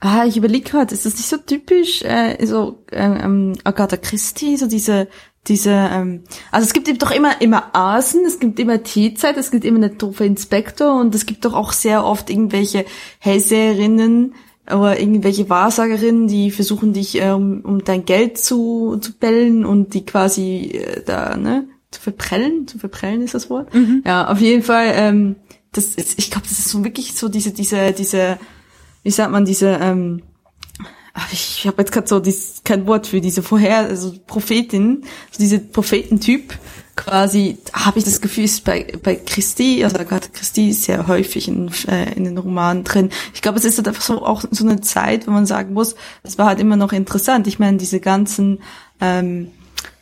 C: Ah, ich überlege gerade, ist das nicht so typisch, äh, so äh, ähm, Agatha Christie, so diese, diese, ähm, also es gibt eben doch immer immer Asen, es gibt immer Teezeit, es gibt immer eine doofe Inspektor und es gibt doch auch sehr oft irgendwelche Hellseherinnen oder irgendwelche Wahrsagerinnen, die versuchen dich ähm, um dein Geld zu, zu bellen und die quasi äh, da, ne, zu verprellen, zu verprellen ist das Wort. Mhm. Ja, auf jeden Fall, ähm, das ist, ich glaube, das ist so wirklich so diese, diese, diese, wie sagt man, diese, ähm, ich, ich habe jetzt gerade so dieses, kein Wort für diese vorher, also Prophetin, so diese Prophetentyp quasi, habe ich das Gefühl, ist bei, bei Christi, also Agatha Christie ist sehr häufig in, äh, in den Romanen drin. Ich glaube, es ist halt einfach so auch so eine Zeit, wo man sagen muss, das war halt immer noch interessant. Ich meine, diese ganzen, ähm,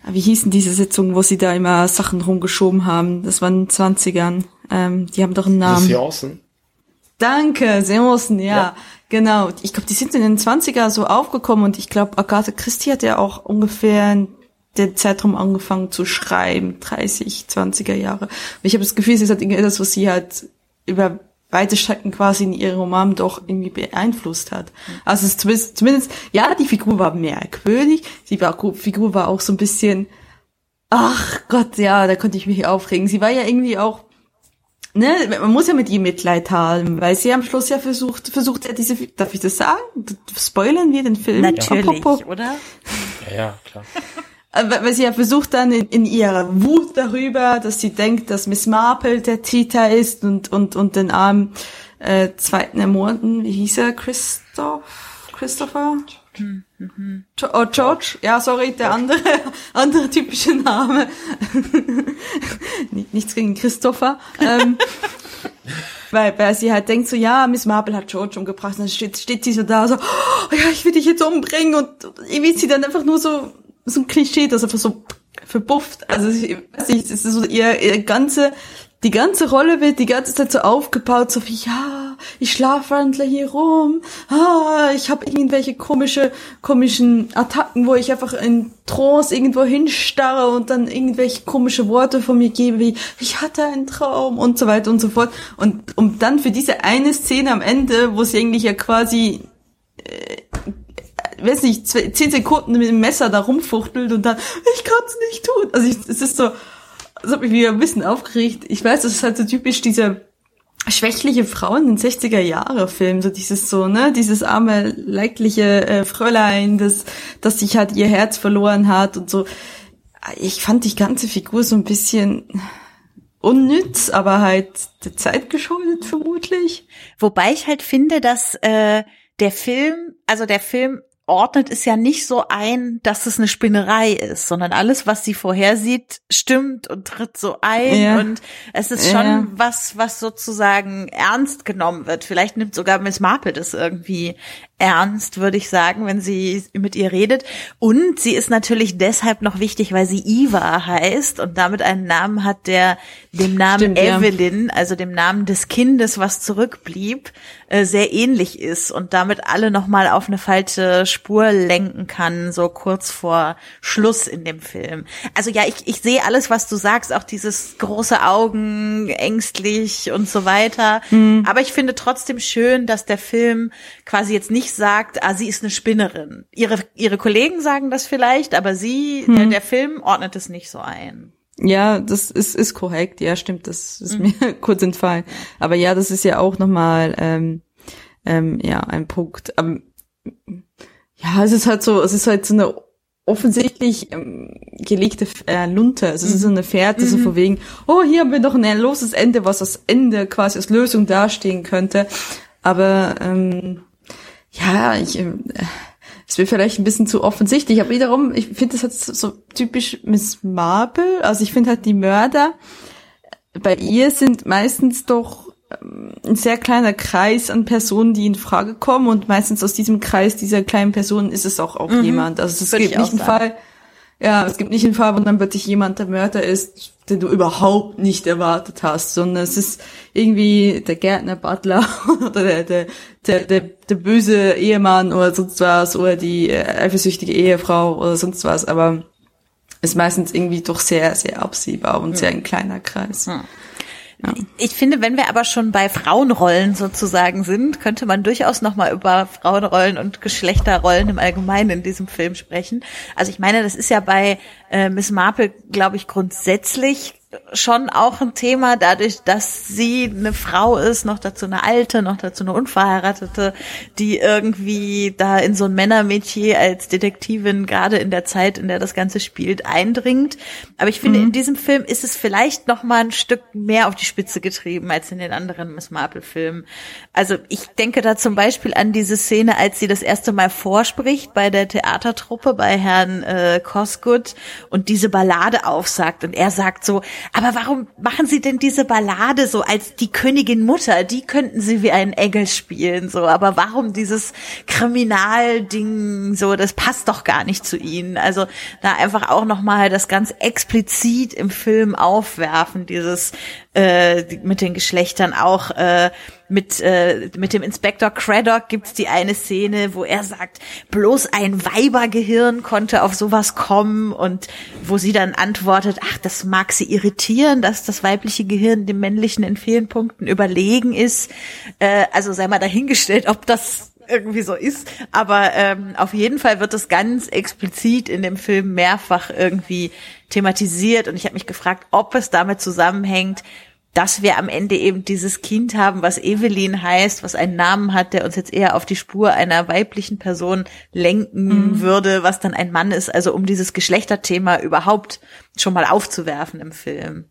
C: wie hießen diese Sitzungen, wo sie da immer Sachen rumgeschoben haben? Das waren 20ern. Ähm, die haben doch einen Namen.
A: Seancen.
C: Danke, Seancen, ja. ja. Genau. Ich glaube, die sind in den 20er so aufgekommen und ich glaube, Agatha Christie hat ja auch ungefähr den Zeitraum angefangen zu schreiben, 30, 20er Jahre. Und ich habe das Gefühl, es ist halt irgendwie etwas, was sie halt über weite Strecken quasi in ihrem Roman doch irgendwie beeinflusst hat. Also es zumindest, zumindest, ja, die Figur war merkwürdig, die Figur war auch so ein bisschen, ach Gott, ja, da konnte ich mich aufregen. Sie war ja irgendwie auch, ne, man muss ja mit ihr Mitleid haben, weil sie am Schluss ja versucht, versucht ja diese, darf ich das sagen? Spoilern wir den Film?
B: Natürlich, Apropos? oder?
A: Ja, ja, klar.
C: Äh, weil sie ja versucht dann in, in, ihrer Wut darüber, dass sie denkt, dass Miss Marple der Tita ist und und und den armen äh, zweiten ermorden, wie hieß er, Christoph, Christopher? Mhm. Oh, George, ja, sorry, der andere, andere typische Name. Nichts gegen Christopher. Ähm, weil, weil sie halt denkt so, ja, Miss Marple hat George umgebracht, und dann steht, steht sie so da, so, oh, ja, ich will dich jetzt umbringen und irgendwie sie dann einfach nur so so ein Klischee, das einfach so verbufft. Also ich weiß nicht, es ist so ihr, ihr ganze, die ganze Rolle wird die ganze Zeit so aufgebaut, so wie, ja, ich schlafwandle hier rum, ah, ich habe irgendwelche komische, komischen Attacken, wo ich einfach in Trance irgendwo hinstarre und dann irgendwelche komische Worte von mir gebe, wie, ich hatte einen Traum und so weiter und so fort. Und um dann für diese eine Szene am Ende, wo sie eigentlich ja quasi äh, weiß nicht, zehn Sekunden mit dem Messer da rumfuchtelt und dann, ich kann es nicht tun. Also ich, es ist so, das hat mich wieder ein bisschen aufgeregt. Ich weiß, das ist halt so typisch diese schwächliche Frau in den 60er Jahre Film, so dieses so, ne, dieses arme, leidliche äh, Fräulein, das, das sich halt ihr Herz verloren hat und so. Ich fand die ganze Figur so ein bisschen unnütz, aber halt der Zeit geschuldet vermutlich.
B: Wobei ich halt finde, dass äh, der Film, also der Film ordnet es ja nicht so ein, dass es eine Spinnerei ist, sondern alles, was sie vorhersieht, stimmt und tritt so ein ja. und es ist schon ja. was, was sozusagen ernst genommen wird. Vielleicht nimmt sogar Miss Marple das irgendwie ernst, würde ich sagen, wenn sie mit ihr redet. Und sie ist natürlich deshalb noch wichtig, weil sie Eva heißt und damit einen Namen hat, der dem Namen Stimmt, Evelyn, ja. also dem Namen des Kindes, was zurückblieb, äh, sehr ähnlich ist und damit alle nochmal auf eine falsche Spur lenken kann, so kurz vor Schluss in dem Film. Also ja, ich, ich sehe alles, was du sagst, auch dieses große Augen, ängstlich und so weiter. Mhm. Aber ich finde trotzdem schön, dass der Film quasi jetzt nicht sagt, ah, sie ist eine Spinnerin. Ihre, ihre Kollegen sagen das vielleicht, aber sie, mhm. der, der Film ordnet es nicht so ein.
C: Ja, das ist, ist korrekt. Ja, stimmt. Das ist mhm. mir kurz entfallen. Aber ja, das ist ja auch nochmal, ähm, ähm, ja, ein Punkt. Ähm, ja, es ist halt so, es ist halt so eine offensichtlich ähm, gelegte äh, Lunte. Also es ist so eine Fährte, mhm. so von wegen, oh, hier haben wir noch ein loses Ende, was als Ende quasi als Lösung dastehen könnte. Aber ähm, ja, ich, äh, es wird vielleicht ein bisschen zu offensichtlich, aber wiederum, ich finde das halt so typisch Miss Marple. Also ich finde halt die Mörder bei ihr sind meistens doch ähm, ein sehr kleiner Kreis an Personen, die in Frage kommen und meistens aus diesem Kreis dieser kleinen Personen ist es auch, auch mhm. jemand. Also es gibt nicht einen Fall, ja, es gibt nicht einen Fall, wo dann plötzlich jemand der Mörder ist, den du überhaupt nicht erwartet hast, sondern es ist irgendwie der Gärtner Butler oder der, der, der, der, der böse Ehemann oder sonst was oder die äh, eifersüchtige Ehefrau oder sonst was, aber ist meistens irgendwie doch sehr, sehr absehbar und ja. sehr ein kleiner Kreis. Ja.
B: Ja. Ich finde, wenn wir aber schon bei Frauenrollen sozusagen sind, könnte man durchaus nochmal über Frauenrollen und Geschlechterrollen im Allgemeinen in diesem Film sprechen. Also ich meine, das ist ja bei äh, Miss Marple, glaube ich, grundsätzlich schon auch ein Thema, dadurch, dass sie eine Frau ist, noch dazu eine alte, noch dazu eine unverheiratete, die irgendwie da in so ein Männermetier als Detektivin gerade in der Zeit, in der das Ganze spielt, eindringt. Aber ich finde, mhm. in diesem Film ist es vielleicht noch mal ein Stück mehr auf die Spitze getrieben als in den anderen Miss Marple-Filmen. Also ich denke da zum Beispiel an diese Szene, als sie das erste Mal vorspricht bei der Theatertruppe bei Herrn äh, Cosgood und diese Ballade aufsagt und er sagt so, aber warum machen Sie denn diese Ballade so als die Königin Mutter? Die könnten Sie wie einen Engel spielen, so. Aber warum dieses Kriminalding, so, das passt doch gar nicht zu Ihnen. Also da einfach auch nochmal das ganz explizit im Film aufwerfen, dieses äh, mit den Geschlechtern auch äh, mit äh, mit dem Inspektor Craddock gibt's die eine Szene, wo er sagt, bloß ein Weibergehirn konnte auf sowas kommen und wo sie dann antwortet, ach, das mag sie irritieren, dass das weibliche Gehirn dem männlichen in vielen Punkten überlegen ist. Äh, also sei mal dahingestellt, ob das irgendwie so ist. Aber ähm, auf jeden Fall wird es ganz explizit in dem Film mehrfach irgendwie thematisiert. Und ich habe mich gefragt, ob es damit zusammenhängt, dass wir am Ende eben dieses Kind haben, was Evelyn heißt, was einen Namen hat, der uns jetzt eher auf die Spur einer weiblichen Person lenken mhm. würde, was dann ein Mann ist. Also um dieses Geschlechterthema überhaupt schon mal aufzuwerfen im Film.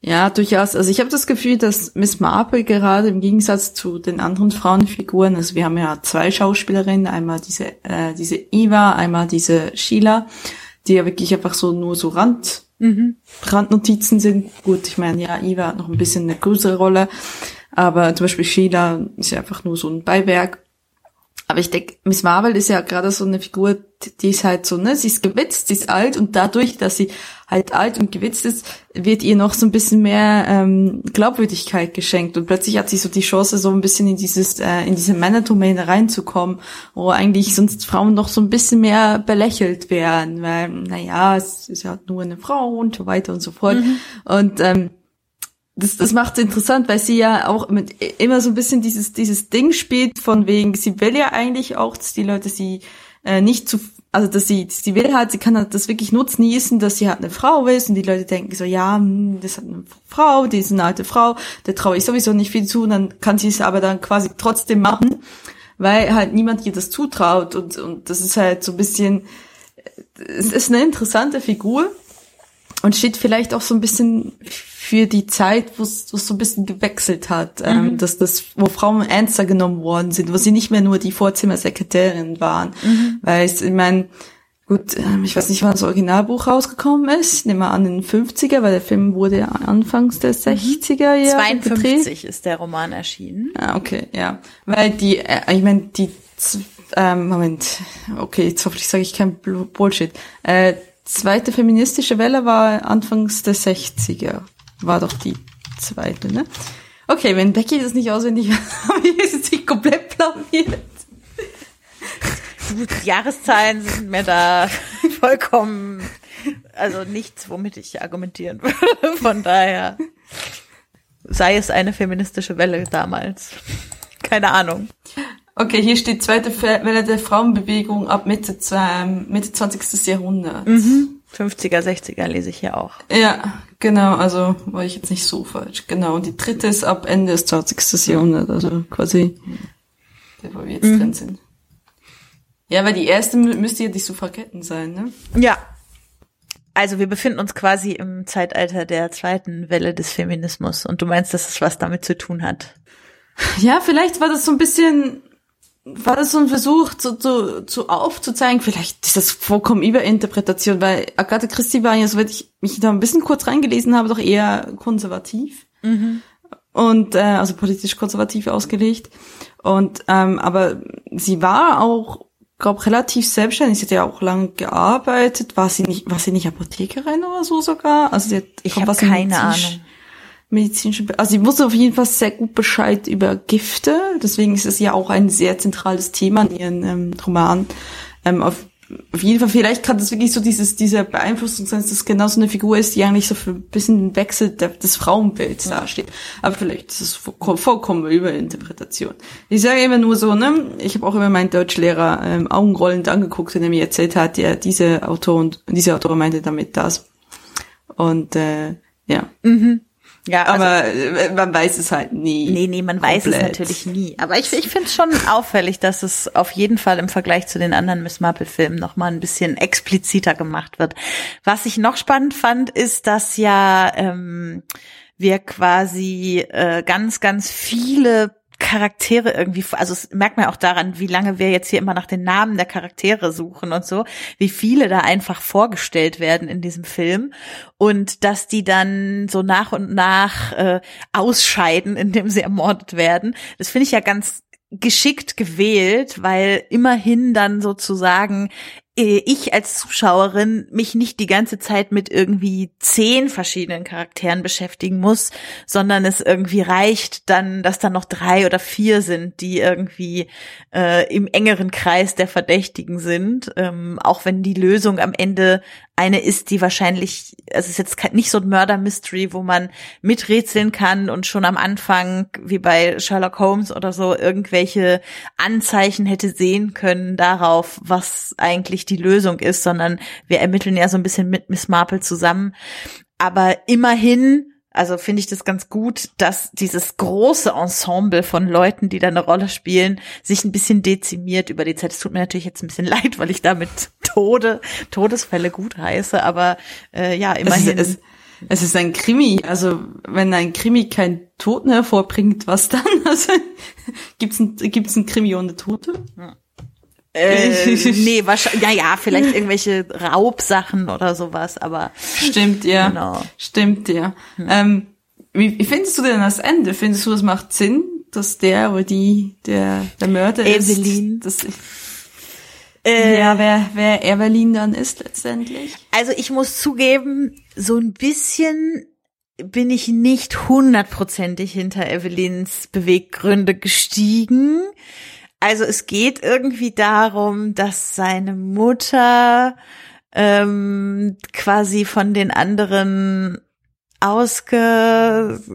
C: Ja, durchaus. Also ich habe das Gefühl, dass Miss Marple gerade im Gegensatz zu den anderen Frauenfiguren, also wir haben ja zwei Schauspielerinnen, einmal diese äh, diese Eva, einmal diese Sheila, die ja wirklich einfach so nur so Rand mhm. Randnotizen sind. Gut, ich meine, ja, Eva hat noch ein bisschen eine größere Rolle, aber zum Beispiel Sheila ist ja einfach nur so ein Beiwerk. Aber ich denke, Miss Marvel ist ja gerade so eine Figur, die ist halt so, ne, sie ist gewitzt, sie ist alt und dadurch, dass sie halt alt und gewitzt ist, wird ihr noch so ein bisschen mehr ähm, Glaubwürdigkeit geschenkt und plötzlich hat sie so die Chance, so ein bisschen in dieses, äh, in diese Männerdomäne reinzukommen, wo eigentlich sonst Frauen noch so ein bisschen mehr belächelt werden, weil, naja, es ist ja nur eine Frau und so weiter und so fort. Mhm. Und ähm, das, das macht es interessant, weil sie ja auch mit immer so ein bisschen dieses, dieses Ding spielt, von wegen, sie will ja eigentlich auch, dass die Leute sie äh, nicht zu, also dass sie, sie will halt, sie kann halt das wirklich nutznießen, dass sie halt eine Frau ist und die Leute denken so, ja, hm, das hat eine Frau, die ist eine alte Frau, der traue ich sowieso nicht viel zu und dann kann sie es aber dann quasi trotzdem machen, weil halt niemand ihr das zutraut und, und das ist halt so ein bisschen, es ist eine interessante Figur und steht vielleicht auch so ein bisschen für die Zeit, wo es so ein bisschen gewechselt hat, ähm, mhm. ähm, dass das, wo Frauen ernster genommen worden sind, wo sie nicht mehr nur die Vorzimmersekretärin waren, mhm. weil ich, ich meine, gut, ähm, ich weiß nicht, wann das Originalbuch rausgekommen ist, ich nehme an den 50er, weil der Film wurde anfangs der 60er
B: Jahre 52 gedreht. ist der Roman erschienen.
C: Ah, okay, ja, weil die, äh, ich meine, die, ähm, Moment, okay, jetzt hoffentlich sage ich kein Bullshit, äh, zweite feministische Welle war anfangs der 60er. War doch die zweite, ne? Okay, wenn Becky das nicht auswendig hat, habe ich es nicht komplett blamiert.
B: Die Jahreszahlen sind mir da vollkommen, also nichts, womit ich argumentieren würde. Von daher sei es eine feministische Welle damals. Keine Ahnung.
C: Okay, hier steht zweite Welle der Frauenbewegung ab Mitte, Mitte 20. Jahrhundert.
B: Mhm. 50er, 60er lese ich hier auch.
C: Ja, genau, also war ich jetzt nicht so falsch. Genau, und die dritte ist ab Ende des 20. Jahrhunderts, also quasi der, wo wir jetzt mhm. drin sind. Ja, weil die erste müsste ja die Suffragetten sein, ne?
B: Ja. Also wir befinden uns quasi im Zeitalter der zweiten Welle des Feminismus und du meinst, dass es was damit zu tun hat?
C: Ja, vielleicht war das so ein bisschen war das so ein Versuch, so, so, so aufzuzeigen, vielleicht ist das vollkommen Überinterpretation, weil Agatha Christie war ja, soweit ich mich da ein bisschen kurz reingelesen habe, doch eher konservativ. Mhm. Und äh, also politisch konservativ ausgelegt. Und ähm, aber sie war auch, glaube relativ selbstständig. Sie hat ja auch lange gearbeitet. War sie nicht, war sie nicht Apothekerin oder so sogar? Also sie hat,
B: ich habe keine Ahnung
C: medizinische, also sie wusste auf jeden Fall sehr gut Bescheid über Gifte, deswegen ist es ja auch ein sehr zentrales Thema in ihren ähm, Roman. Ähm, auf, auf jeden Fall, vielleicht kann das wirklich so dieses, dieser Beeinflussung sein, dass das genau so eine Figur ist, die eigentlich so für ein bisschen den Wechsel der, des Frauenbilds ja. dasteht. Aber vielleicht ist es vollkommen Überinterpretation. Ich sage immer nur so, ne, ich habe auch immer meinen Deutschlehrer ähm, augenrollend angeguckt, wenn er mir erzählt hat, ja, diese Autor und diese Autorin meinte damit das. Und äh, Ja.
B: Mhm. Ja, also,
C: Aber äh, man weiß es halt nie.
B: Nee, nee, man weiß es
C: komplett.
B: natürlich nie. Aber ich, ich finde es schon auffällig, dass es auf jeden Fall im Vergleich zu den anderen Miss Marple-Filmen nochmal ein bisschen expliziter gemacht wird. Was ich noch spannend fand, ist, dass ja ähm, wir quasi äh, ganz, ganz viele Charaktere irgendwie, also es merkt man auch daran, wie lange wir jetzt hier immer nach den Namen der Charaktere suchen und so, wie viele da einfach vorgestellt werden in diesem Film und dass die dann so nach und nach äh, ausscheiden, indem sie ermordet werden. Das finde ich ja ganz geschickt gewählt, weil immerhin dann sozusagen ich als Zuschauerin mich nicht die ganze Zeit mit irgendwie zehn verschiedenen Charakteren beschäftigen muss, sondern es irgendwie reicht dann, dass da noch drei oder vier sind, die irgendwie äh, im engeren Kreis der Verdächtigen sind, ähm, auch wenn die Lösung am Ende eine ist, die wahrscheinlich, also es ist jetzt nicht so ein Murder-Mystery, wo man miträtseln kann und schon am Anfang, wie bei Sherlock Holmes oder so, irgendwelche Anzeichen hätte sehen können darauf, was eigentlich die Lösung ist, sondern wir ermitteln ja so ein bisschen mit Miss Marple zusammen. Aber immerhin, also finde ich das ganz gut, dass dieses große Ensemble von Leuten, die da eine Rolle spielen, sich ein bisschen dezimiert über die Zeit. Es tut mir natürlich jetzt ein bisschen leid, weil ich damit Tode, Todesfälle gut heiße, aber äh, ja,
C: Es
B: immerhin.
C: ist, es, es ist ein Krimi. Also wenn ein Krimi keinen Toten hervorbringt, was dann? Also gibt's ein, gibt's ein Krimi ohne Tote?
B: Äh, nee, wahrscheinlich, ja, ja, vielleicht irgendwelche Raubsachen oder sowas, aber
C: Stimmt, ja.
B: Genau.
C: Stimmt, ja. Ähm, wie, wie findest du denn das Ende? Findest du, das macht Sinn, dass der oder die der, der Mörder
B: Evelyn.
C: ist? Dass,
B: äh,
C: ja, wer, wer Evelyn dann ist letztendlich.
B: Also ich muss zugeben, so ein bisschen bin ich nicht hundertprozentig hinter Evelyns Beweggründe gestiegen. Also es geht irgendwie darum, dass seine Mutter ähm, quasi von den anderen ausgebootet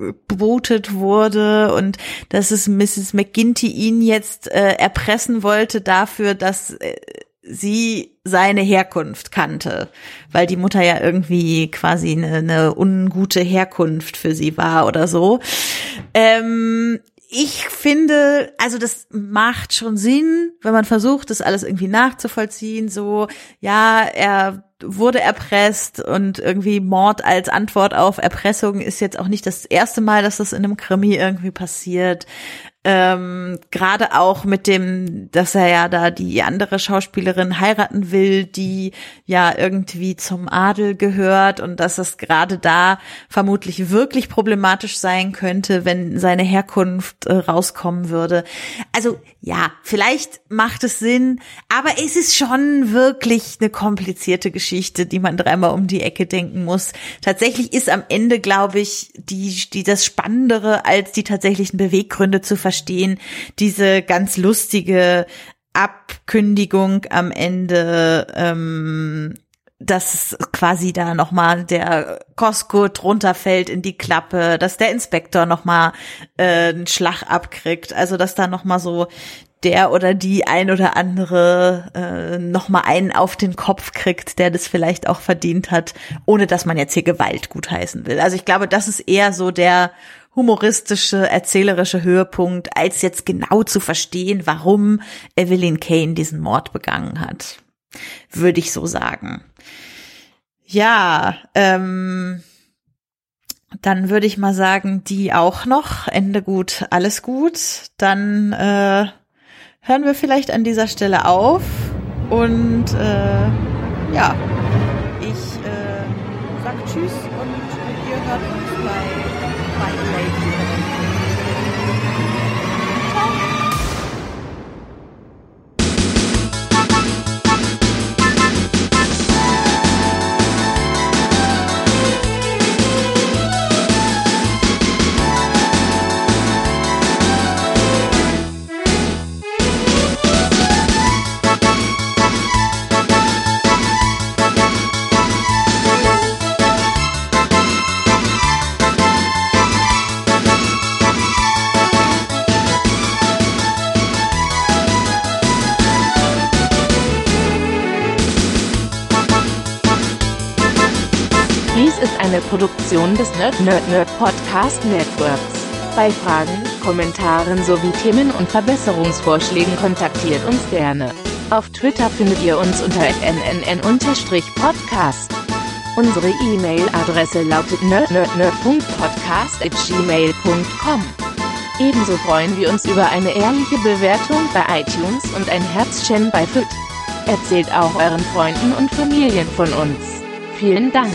B: wurde und dass es Mrs. McGinty ihn jetzt äh, erpressen wollte dafür, dass äh, sie seine Herkunft kannte, weil die Mutter ja irgendwie quasi eine, eine ungute Herkunft für sie war oder so. Ähm, ich finde, also das macht schon Sinn, wenn man versucht, das alles irgendwie nachzuvollziehen. So, ja, er wurde erpresst und irgendwie Mord als Antwort auf Erpressung ist jetzt auch nicht das erste Mal, dass das in einem Krimi irgendwie passiert. Ähm, Gerade auch mit dem, dass er ja da die andere Schauspielerin heiraten will, die ja irgendwie zum Adel gehört und dass es gerade da vermutlich wirklich problematisch sein könnte, wenn seine Herkunft äh, rauskommen würde. Also ja, vielleicht macht es Sinn, aber es ist schon wirklich eine komplizierte Geschichte, die man dreimal um die Ecke denken muss. Tatsächlich ist am Ende, glaube ich, die, die das Spannendere als die tatsächlichen Beweggründe zu verstehen, diese ganz lustige Abkündigung am Ende, ähm, dass quasi da nochmal der Costco drunter fällt in die Klappe, dass der Inspektor nochmal äh, einen Schlag abkriegt, also dass da nochmal so der oder die ein oder andere äh, nochmal einen auf den Kopf kriegt, der das vielleicht auch verdient hat, ohne dass man jetzt hier Gewalt gutheißen will. Also ich glaube, das ist eher so der humoristische, erzählerische Höhepunkt, als jetzt genau zu verstehen, warum Evelyn Kane diesen Mord begangen hat. Würde ich so sagen. Ja, ähm, dann würde ich mal sagen, die auch noch. Ende gut, alles gut. Dann äh, hören wir vielleicht an dieser Stelle auf. Und äh, ja, ich äh, sag Tschüss und ihr hört uns bei, bei Lady.
E: Eine Produktion des Nerd Nerd Nerd Podcast Networks. Bei Fragen, Kommentaren sowie Themen und Verbesserungsvorschlägen kontaktiert uns gerne. Auf Twitter findet ihr uns unter nnn-podcast. Unsere E-Mail-Adresse lautet nerdnerdnerd.podcast.gmail.com. Ebenso freuen wir uns über eine ehrliche Bewertung bei iTunes und ein Herzchen bei FIT. Erzählt auch euren Freunden und Familien von uns. Vielen Dank.